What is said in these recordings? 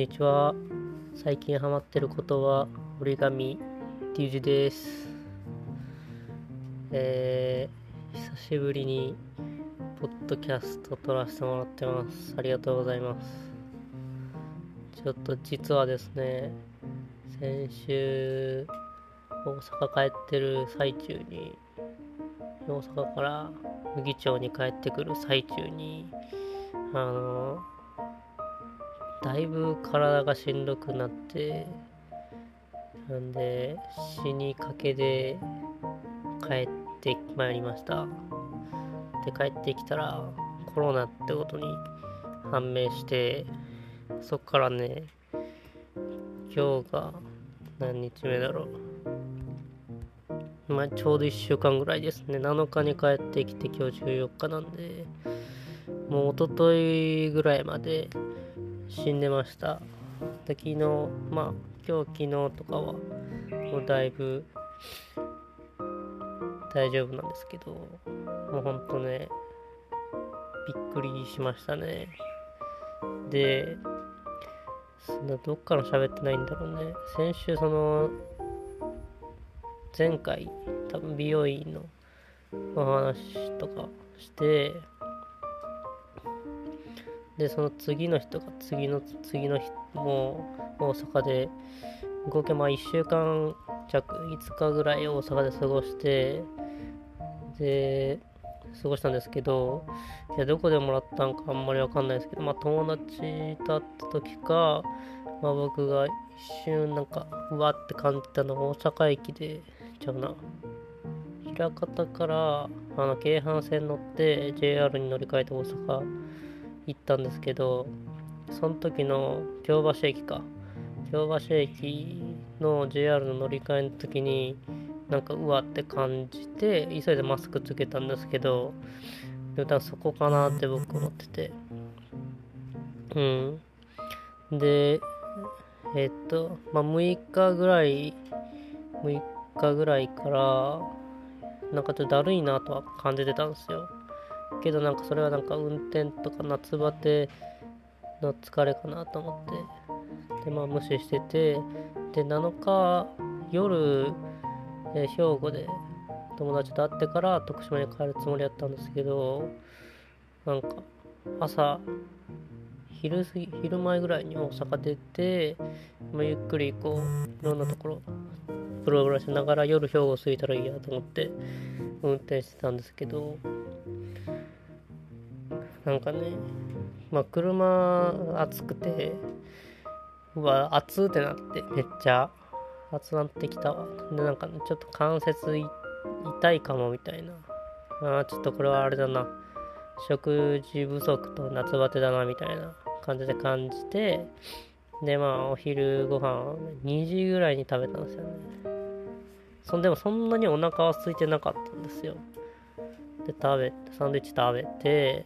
んにちは。最近ハマってることは折り紙リュウジです。えー、久しぶりにポッドキャスト撮らせてもらってます。ありがとうございます。ちょっと実はですね、先週大阪帰ってる最中に、大阪から麦町に帰ってくる最中に、あの、だいぶ体がしんどくなって、なんで、死にかけで帰ってまいりました。で、帰ってきたらコロナってことに判明して、そっからね、今日が何日目だろう。まあ、ちょうど1週間ぐらいですね。7日に帰ってきて今日14日なんで、もう一昨日ぐらいまで死んでました。で昨日、まあ、今日昨日とかは、もうだいぶ大丈夫なんですけど、もうほんとね、びっくりしましたね。で、そんなどっから喋ってないんだろうね。先週その、前回、多分美容院のお話とかして、で、その次の日とか次の次の日も大阪で、合計まあ1週間弱、5日ぐらい大阪で過ごして、で、過ごしたんですけど、いや、どこでもらったんかあんまりわかんないですけど、まあ友達と会った時か、まあ僕が一瞬なんか、うわって感じたの大阪駅で、ちゃうな。枚方から、あの、京阪線乗って JR に乗り換えて大阪行ったんですけど、その時の京橋駅か。京橋駅の JR の乗り換えの時に、なんかうわって感じて、急いでマスクつけたんですけど、でも多分そこかなって僕思ってて。うん。で、えっと、まあ、6日ぐらい、6日ぐらいから、なんかちょっとだるいなとは感じてたんですよ。けどなんかそれはなんか運転とか夏バテの疲れかなと思って。で、まあ無視してて、で、7日夜、え兵庫で友達と会ってから徳島に帰るつもりだったんですけど、なんか朝、昼過ぎ、昼前ぐらいに大阪出て、まあ、ゆっくりこう、いろんなところ、プログラムしながら夜兵庫着いたらいいやと思って運転してたんですけど、なんかね、まあ車暑くて、うわ、暑ってなって、めっちゃ暑なってきたわ。で、なんかね、ちょっと関節痛いかもみたいな。あーちょっとこれはあれだな。食事不足と夏バテだなみたいな感じで感じて、で、まあ、お昼ご飯2時ぐらいに食べたんですよね。そんでもそんなにお腹は空いてなかったんですよ。で、食べて、サンドイッチ食べて、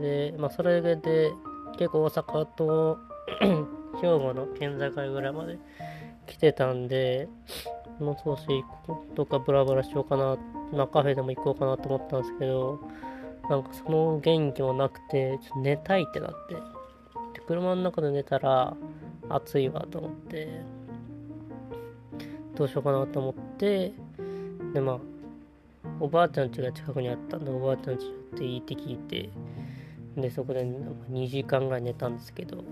で、まあ、それで、結構大阪と 兵庫の県境ぐらいまで来てたんで、もう少しどっかブラブラしようかな、まあ、カフェでも行こうかなと思ったんですけど、なんかその元気もなくて、ちょっと寝たいってなって、で車の中で寝たら暑いわと思って、どうしようかなと思って、で、まあ、おばあちゃん家が近くにあったんで、おばあちゃん家寄っていいって聞いて、で、そこで2時間ぐらい寝たんですけど、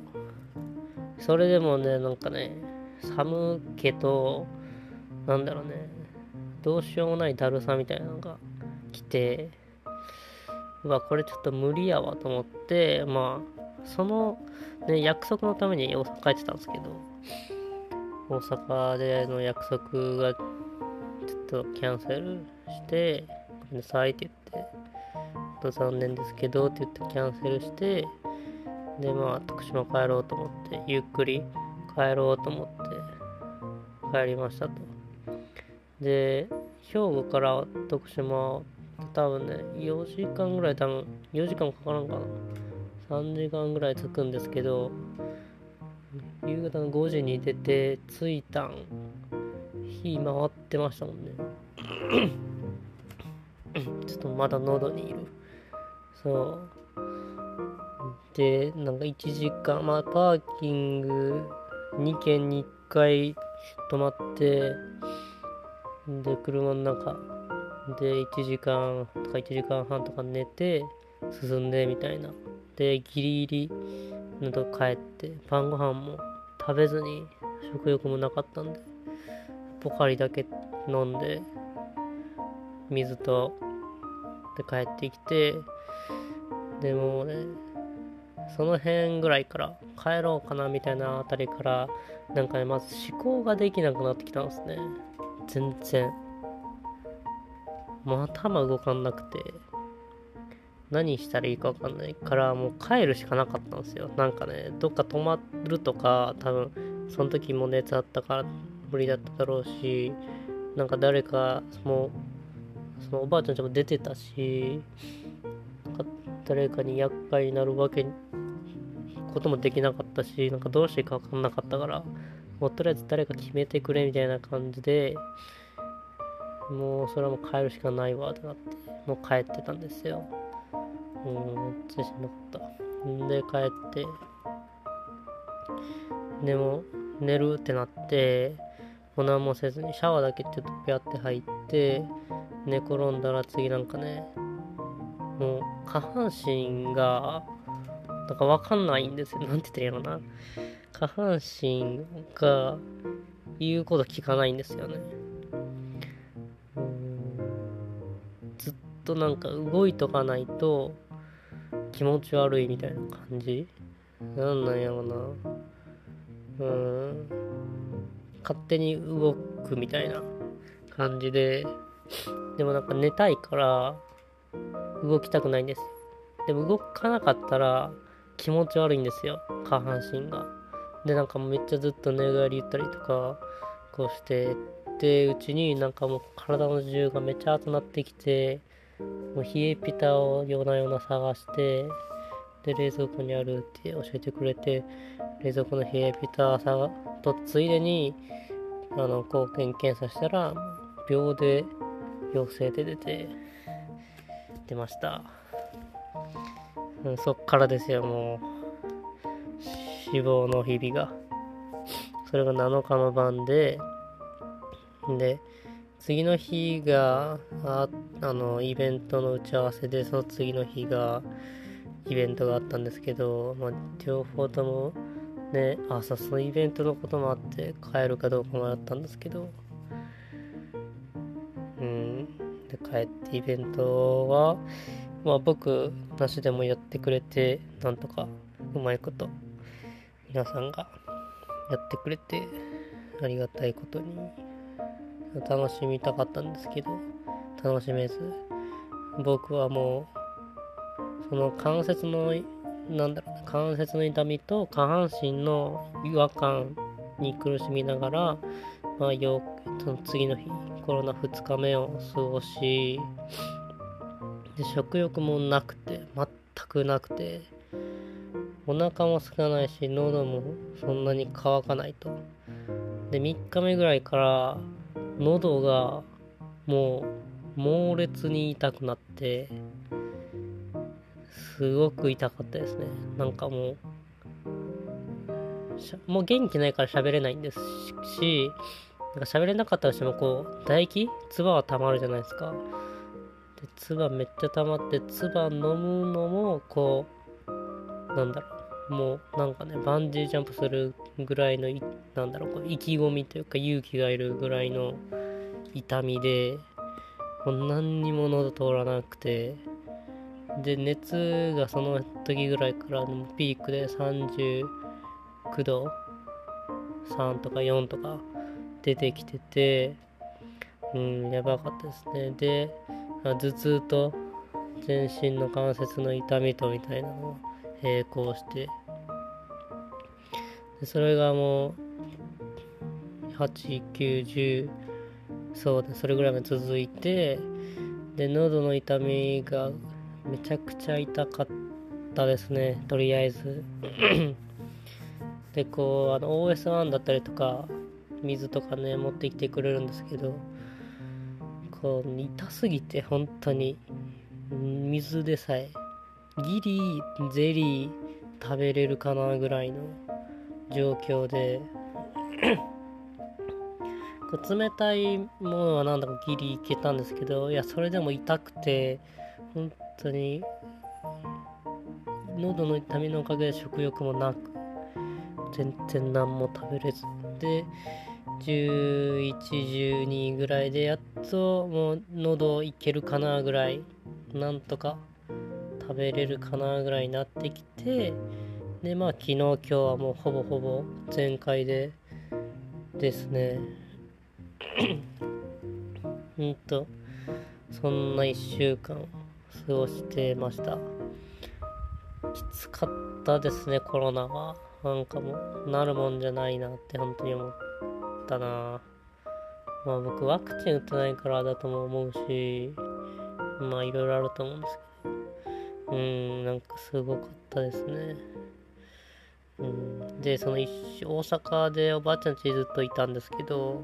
それでもね、なんかね、寒気と、なんだろうね、どうしようもないだるさみたいなのが来て、うわ、これちょっと無理やわと思って、まあ、その、ね、約束のために大阪帰ってたんですけど、大阪での約束がちょっとキャンセルして、ごめんなさいって言って、本当残念ですけどって言ってキャンセルして、で、まあ、徳島帰ろうと思って、ゆっくり帰ろうと思って、帰りましたと。で、兵庫から徳島、多分ね、4時間ぐらい、多分、4時間かからんかな。3時間ぐらい着くんですけど、夕方の5時に出て、着いたん、火回ってましたもんね。ちょっとまだ喉にいる。そう。で、なんか1時間、まあ、パーキング2軒に1回止まって、で、車の中で1時間とか1時間半とか寝て、進んでみたいな。で、ギリギリのと帰って、晩ご飯も食べずに食欲もなかったんで、ポカリだけ飲んで、水と、で帰ってきて、でもね、その辺ぐらいから帰ろうかなみたいなあたりから、なんかね、まず思考ができなくなってきたんですね。全然。もう頭動かんなくて、何したらいいかわかんないから、もう帰るしかなかったんですよ。なんかね、どっか泊まるとか、多分、その時も熱あったから無理だっただろうし、なんか誰か、もう、そのおばあちゃんちも出てたし、誰かに厄介になるわけこともできなかったし、なんかどうしていいか分かんなかったから、もうとりあえず誰か決めてくれみたいな感じで、もうそれはもう帰るしかないわってなって、もう帰ってたんですよ。うん、めっちゃしんどかった。んで、帰って、でも、寝るってなって、もう何もせずにシャワーだけちょっとピャって入って、寝転んだら次なんかね、もう下半身が、なんかわかんないんですよ。なんて言ったらいいのかな。下半身が言うこと聞かないんですよね。ずっとなんか動いとかないと気持ち悪いみたいな感じ？なんなんやろな。うん。勝手に動くみたいな感じで、でもなんか寝たいから動きたくないんです。でも動かなかったら気持ち悪いんですよ、下半身が。で、なんかめっちゃずっと寝返り言ったりとか、こうしてでうちになんかもう体の重がめちゃ熱なってきて、もう冷えピタを夜な夜な探して、で、冷蔵庫にあるって教えてくれて、冷蔵庫の冷えピタ探とついでに、あの、抗原検査したら、秒で陽性で出て、出ました。うん、そっからですよ、もう。死亡の日々が。それが7日の晩で、で、次の日が、ああの、イベントの打ち合わせで、その次の日が、イベントがあったんですけど、まあ、両方とも、ね、あ、そ、のイベントのこともあって、帰るかどうか迷ったんですけど、うん、で、帰ってイベントは、まあ僕なしでもやってくれて、なんとかうまいこと、皆さんがやってくれて、ありがたいことに、楽しみたかったんですけど、楽しめず、僕はもう、その関節の、なんだろう、関節の痛みと下半身の違和感に苦しみながら、まあ、よその次の日、コロナ2日目を過ごし、で、食欲もなくて、全くなくて、お腹も空かないし、喉もそんなに乾かないと。で、3日目ぐらいから、喉がもう猛烈に痛くなって、すごく痛かったですね。なんかもう、もう元気ないから喋れないんですし、なんか喋れなかったとしても、こう、唾液唾は溜まるじゃないですか。で、唾めっちゃ溜まって、唾飲むのも、こう、なんだろう。もう、なんかね、バンジージャンプするぐらいの、なんだろう、こう意気込みというか勇気がいるぐらいの痛みで、もう何にも喉通らなくて、で、熱がその時ぐらいからピークで39度3とか4とか出てきてて、うん、やばかったですね。で、頭痛と全身の関節の痛みとみたいなのが並行して、でそれがもう、8、9、10、そうだ、それぐらいまで続いて、で、喉の痛みがめちゃくちゃ痛かったですね、とりあえず。で、こう、あの、OS1 だったりとか、水とかね、持ってきてくれるんですけど、こう、痛すぎて本当に、水でさえギリゼリー食べれるかなぐらいの状況で。こう冷たいものはなんだかギリいけたんですけどいやそれでも痛くて本当に。喉の痛みのおかげで食欲もなく全然何も食べれず。で1112ぐらいでやっともう喉いけるかなぐらいなんとか食べれるかなぐらいになってきてでまあ昨日今日はもうほぼほぼ全開でですね。うんとそんな1週間過ごしてました。きつかったですねコロナは。なんかもうなるもんじゃないなって本当に思ったな。まあ僕ワクチン打ってないからだとも思うしまあいろいろあると思うんですけど。うんなんかすごかったですね。うんでその一大阪でおばあちゃんちずっといたんですけど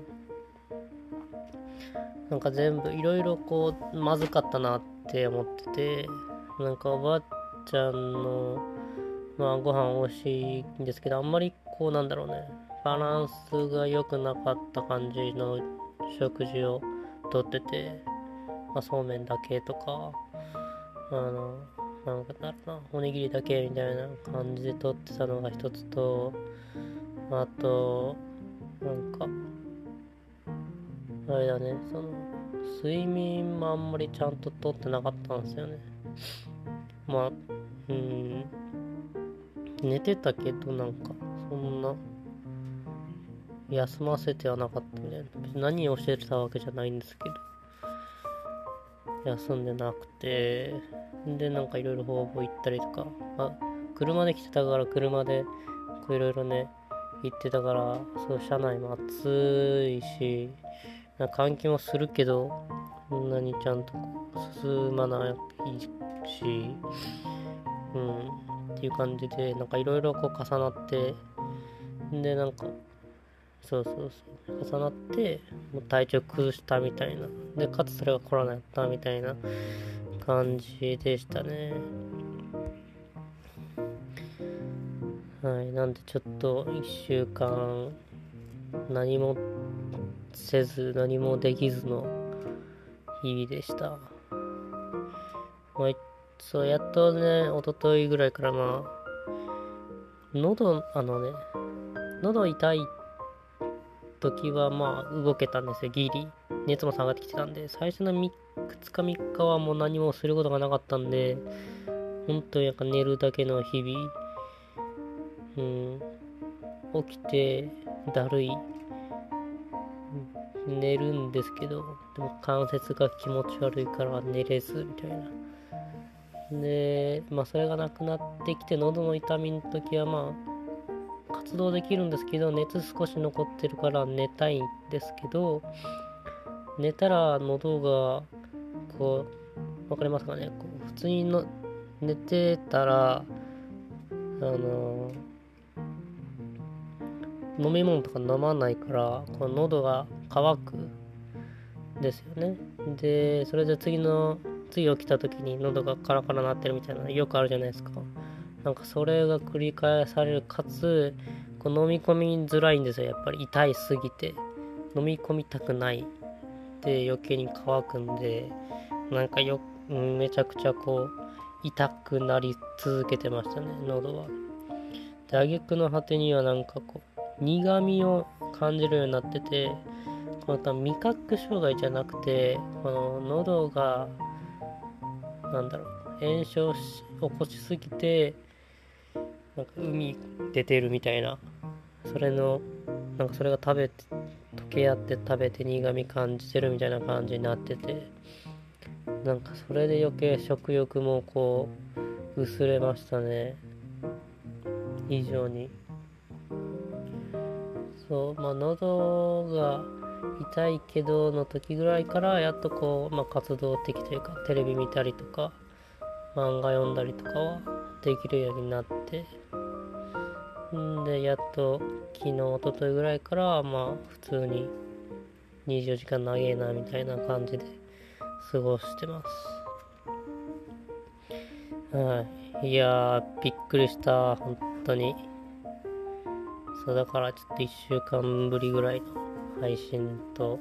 なんか全部いろいろこうまずかったなっって思っててなんかおばあちゃんのまあご飯美味しいんですけどあんまりこうなんだろうねバランスが良くなかった感じの食事をとってて、まあ、そうめんだけとかあのなんかだろうなおにぎりだけみたいな感じでとってたのが一つとあとなんかあれだねその睡眠もあんまりちゃんととってなかったんですよね。まあうん。寝てたけどなんかそんな休ませてはなかったみたいな。別に何を教えてたわけじゃないんですけど。休んでなくて。でなんかいろいろ方々行ったりとか、まあ、車で来てたから車でこういろいろね行ってたからそう車内も暑いし。換気もするけどそんなにちゃんと進まないしうんっていう感じでなんかいろいろこう重なってでなんかそうそうそう重なってもう体調崩したみたいな。でかつそれがコロナやったみたいな感じでしたね。はいなんでちょっと1週間何もせず何もできずの日々でした。まあそうやっとね一昨日ぐらいからまあ喉あのね喉痛い時はまあ動けたんですよ、ギリ。熱も下がってきてたんで、最初の3日3日はもう何もすることがなかったんで、本当になんか寝るだけの日々、うん、起きて、だるい、寝るんですけど、でも関節が気持ち悪いから寝れず、みたいな。で、まあそれがなくなってきて、喉の痛みの時はまあ、活動できるんですけど熱少し残ってるから寝たいんですけど寝たら喉がこう分かりますかね？こう普通にの寝てたらあの飲み物とか飲まないからこの喉が渇く。ですよね。でそれで次の次起きた時に喉がカラカラなってるみたいなのよくあるじゃないですか。なんかそれが繰り返されるかつこう飲み込みづらいんですよ。やっぱり痛いすぎて。飲み込みたくない。で余計に乾くんで。なんかよ、めちゃくちゃこう痛くなり続けてましたね喉は。で挙句の果てにはなんかこう苦味を感じるようになっててこの多分味覚障害じゃなくてこの喉がなんだろう炎症し起こしすぎてなんか海出てるみたいなそれのなんかそれが食べて溶け合って食べて苦味感じてるみたいな感じになっててなんかそれで余計食欲もこう薄れましたね。非常に。そうまあ喉が痛いけどの時ぐらいからやっとこう、まあ、活動的というかテレビ見たりとか漫画読んだりとかはできるようになってんで、やっと昨日、一昨日ぐらいから、まあ、普通に24時間長えな、みたいな感じで過ごしてます。はい。いや、びっくりした、本当に。そう、だからちょっと1週間ぶりぐらいの配信と、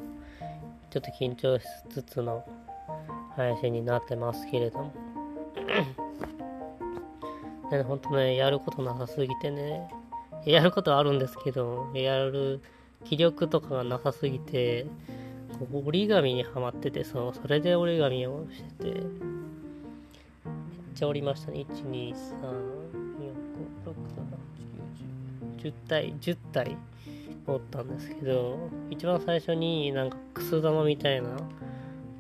ちょっと緊張しつつの配信になってますけれども。ね、ほんとね、やることなさすぎてね、やることはあるんですけど、やる気力とかがなさすぎて、こう折り紙にはまってて、そう、それで折り紙をしてて、めっちゃ折りましたね。1、2、3、4、5、6、7、8、9、10。10体、10体折ったんですけど、一番最初になんかくす玉みたいなも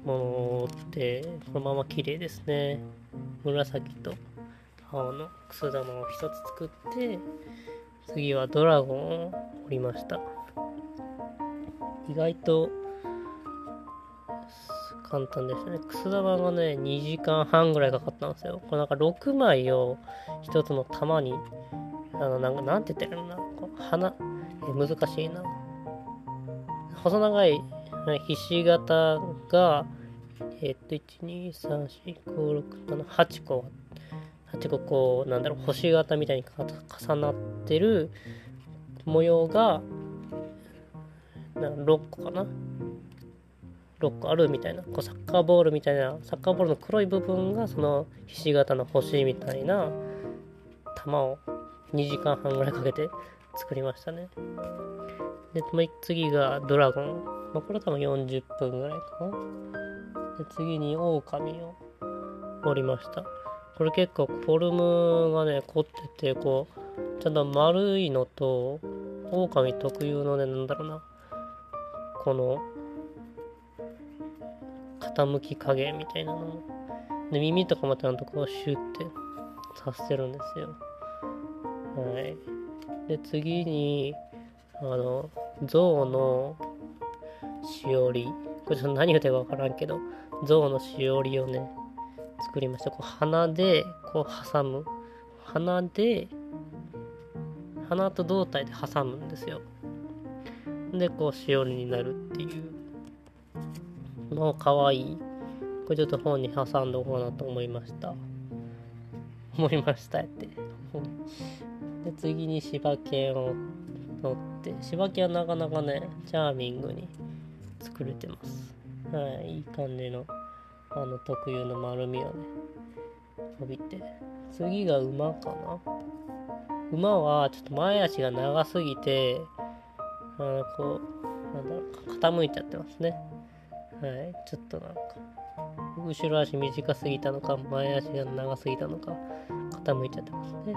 のを折って、このまま綺麗ですね。紫と青のくす玉を一つ作って、次はドラゴンを折りました。意外と簡単でしたね。くす玉がね、2時間半ぐらいかかったんですよ。これなんか6枚を一つの玉に、あの、なんか、なんて言ってるんだこう花、難しいな。細長いひし形が、えっと、1、2、3、4、5、6、7、8個、8個こ。う、なんだろう、星型みたいに重なってる模様が、6個かな。6個あるみたいな。こうサッカーボールみたいなサッカーボールの黒い部分がそのひし形の星みたいな玉を2時間半ぐらいかけて作りましたね。で次がドラゴン、まあ、これ多分40分ぐらいかな。で次に狼を折りました。これ結構フォルムがね凝っててこうちゃんと丸いのと狼特有のねなんだろうな。この傾き加減みたいなのも。で耳とかもちゃんとこうシュッてさせてるんですよ。はい。で次にあの象のしおり。これちょっと何言うてるかわからんけど象のしおりをね作りました。こう鼻でこう挟む。鼻で鼻と胴体で挟むんですよ。でこうしおりになるっていう。のかわいい。これちょっと本に挟んでおこうなと思いました。思いましたやって。で次に柴犬を乗って柴犬はなかなかねチャーミングに作れてます。はいいい感じのあの特有の丸みをね伸びて。次が馬かな。馬はちょっと前足が長すぎてあのこうなんだろう傾いちゃってますね。はいちょっとなんか後ろ足短すぎたのか前足が長すぎたのか傾いちゃってますね。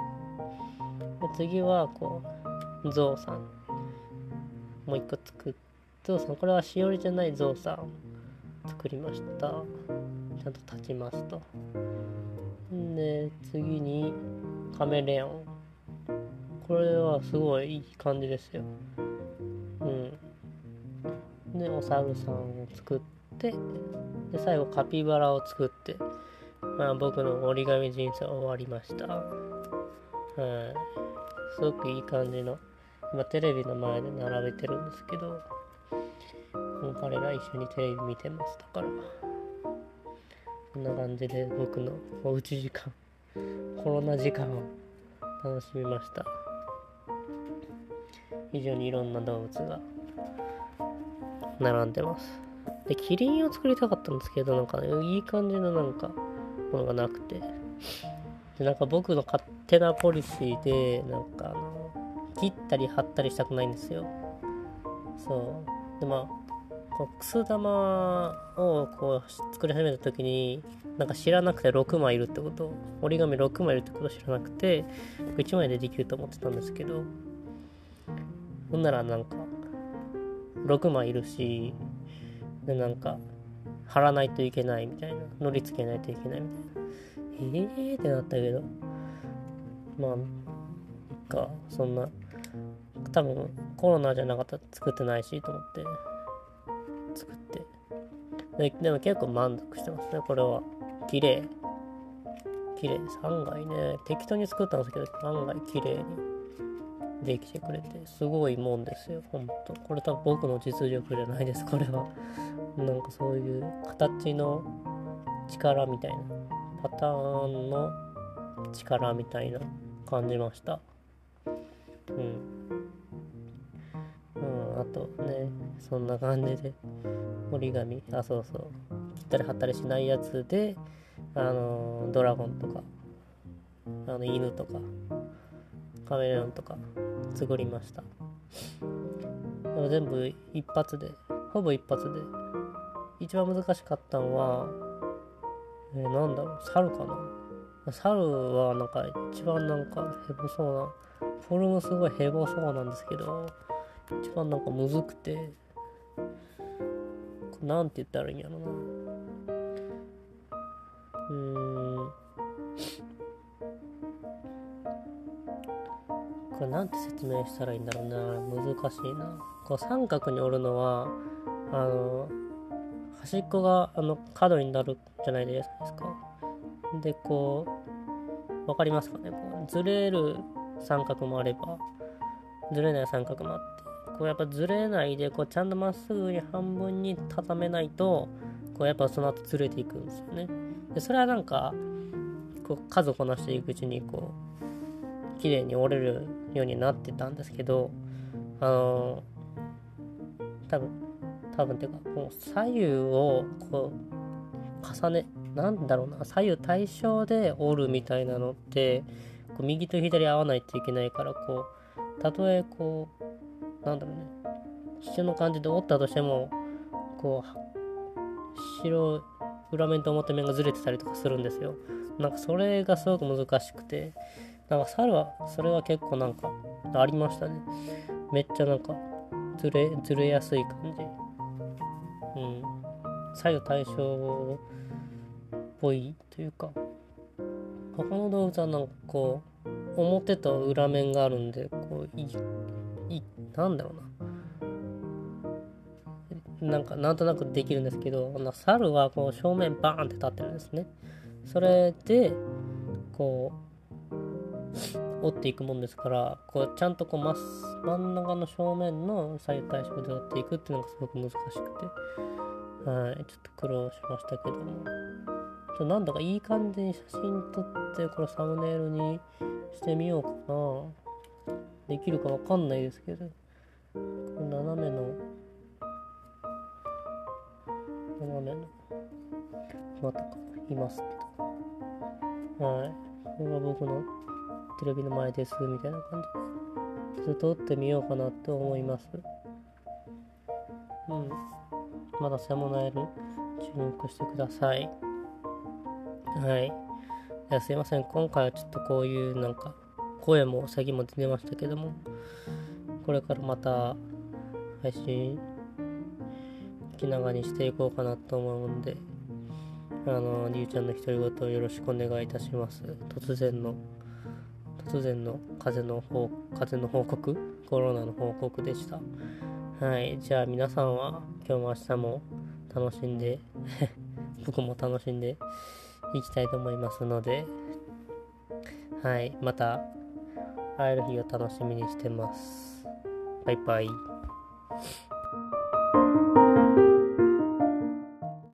次はこうゾウさんもう一個作っゾウさんこれはしおりじゃないゾウさん作りました。ちゃんと立ちますと。で次にカメレオン。これはすごいいい感じですよ。うん。でお猿さんを作ってで最後カピバラを作ってまあ僕の折り紙人生終わりました。はい。すごくいい感じの今テレビの前で並べてるんですけど彼ら一緒にテレビ見てますだからこんな感じで僕のおうち時間コロナ時間を楽しみました。非常にいろんな動物が並んでます。でキリンを作りたかったんですけどなんかねいい感じのなんかものがなくて。でなんか僕の勝手なポリシーでなんかあの切ったり貼ったりしたくないんですよ。そう。でまあこうくす玉をこう作り始めた時になんか知らなくて6枚いるってこと。折り紙6枚いるってこと知らなくて1枚でできると思ってたんですけど。ほんならなんか6枚いるしでなんか貼らないといけないみたいな。乗り付けないといけないみたいな。ええーってなったけど。まあかそんな多分コロナじゃなかったら作ってないしと思って作って。でも結構満足してますねこれは。綺麗。綺麗。です案外ね。適当に作ったんですけど案外綺麗にできてくれて。すごいもんですよほんと。これ多分僕の実力じゃないですこれは。なんかそういう形の力みたいな。パターンの力みたいな。感じました。うん。うんあとねそんな感じで折り紙あそうそう。切ったり貼ったりしないやつであのドラゴンとかあの犬とかカメレオンとか作りました。でも全部一発でほぼ一発で一番難しかったのはえー、なんだろう猿かな。猿はなんか一番なんかヘボそうなフォルムすごいヘボそうなんですけど一番なんかむずくてなんて言ったらいいんやろな。うーん。これなんて説明したらいいんだろうな。難しいな。こう三角に折るのはあの端っこがあの角になるじゃないですか。でこう分かりますかね？こうずれる三角もあればずれない三角もあってこうやっぱずれないでこうちゃんとまっすぐに半分に畳めないとこうやっぱその後ずれていくんですよね。でそれはなんかこう数をこなしていくうちにこう綺麗に折れるようになってたんですけどあの多分多分っていうかこう左右をこう重ねなんだろうな左右対称で折るみたいなのってこう右と左合わないといけないからこうたとえこうなんだろうね一緒の感じで折ったとしてもこう白裏面と表面がずれてたりとかするんですよ。なんかそれがすごく難しくてなんか猿はそれは結構なんかありましたね。めっちゃなんかずれずれやすい感じ。うん。左右対称っぽいというか。他の動物はなんかこう表と裏面があるんでこういいなんだろうな。なんかなんとなくできるんですけど猿はこう正面バーンって立ってるんですね。それでこう折っていくもんですからこうちゃんとこう真真ん中の正面の左右対称で折っていくっていうのがすごく難しくて。はいちょっと苦労しましたけども。ちょなんだかいい感じに写真撮ってこれサムネイルにしてみようかな。できるかわかんないですけど。斜めの。斜めの。またかいますけどはい。これが僕のテレビの前ですみたいな感じで。ちょっと撮ってみようかなと思います。うん。まだサムネイル注目してください。はい。いやすいません。今回はちょっとこういうなんか、声も先も出てましたけども、これからまた配信、気長にしていこうかなと思うんで、あの、りゅうちゃんの独り言をよろしくお願いいたします。突然の、突然の風の報風の報告、コロナの報告でした。はい。じゃあ皆さんは今日も明日も楽しんで 僕も楽しんでいきたいと思いますので、はい、また会える日を楽しみにしてます。バイバイ。